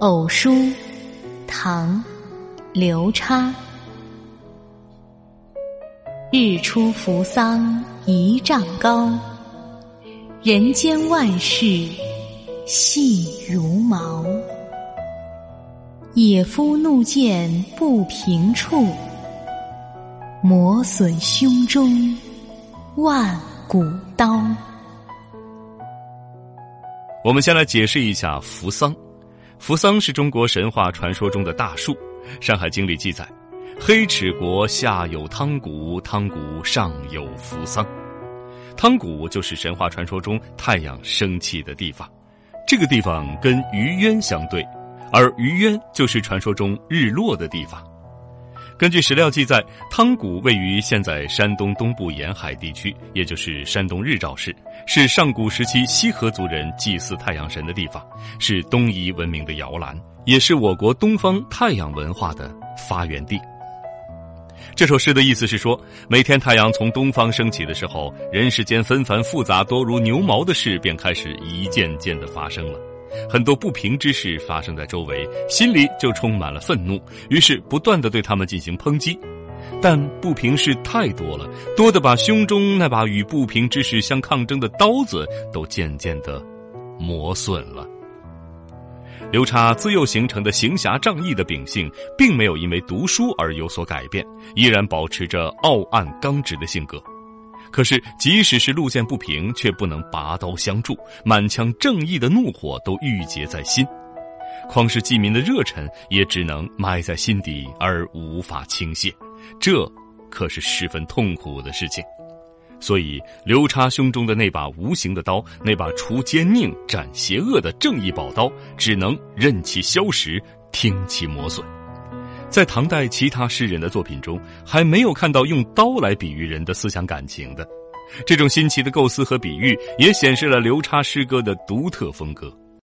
偶书，唐，刘叉。日出扶桑一丈高，人间万事细如毛。野夫怒见不平处，磨损胸中万古刀。我们先来解释一下扶桑。扶桑是中国神话传说中的大树，《山海经》里记载：“黑齿国下有汤谷，汤谷上有扶桑。”汤谷就是神话传说中太阳升起的地方，这个地方跟鱼渊相对，而鱼渊就是传说中日落的地方。根据史料记载，汤谷位于现在山东东部沿海地区，也就是山东日照市，是上古时期西河族人祭祀太阳神的地方，是东夷文明的摇篮，也是我国东方太阳文化的发源地。这首诗的意思是说，每天太阳从东方升起的时候，人世间纷繁复杂、多如牛毛的事便开始一件件的发生了。很多不平之事发生在周围，心里就充满了愤怒，于是不断的对他们进行抨击。但不平事太多了，多的把胸中那把与不平之事相抗争的刀子都渐渐的磨损了。刘叉自幼形成的行侠仗义的秉性，并没有因为读书而有所改变，依然保持着傲岸刚直的性格。可是，即使是路见不平，却不能拔刀相助，满腔正义的怒火都郁结在心，匡世济民的热忱也只能埋在心底而无法倾泻，这可是十分痛苦的事情。所以，刘叉胸中的那把无形的刀，那把除奸佞、斩邪恶的正义宝刀，只能任其消蚀，听其磨损。在唐代其他诗人的作品中，还没有看到用刀来比喻人的思想感情的。这种新奇的构思和比喻，也显示了刘叉诗歌的独特风格。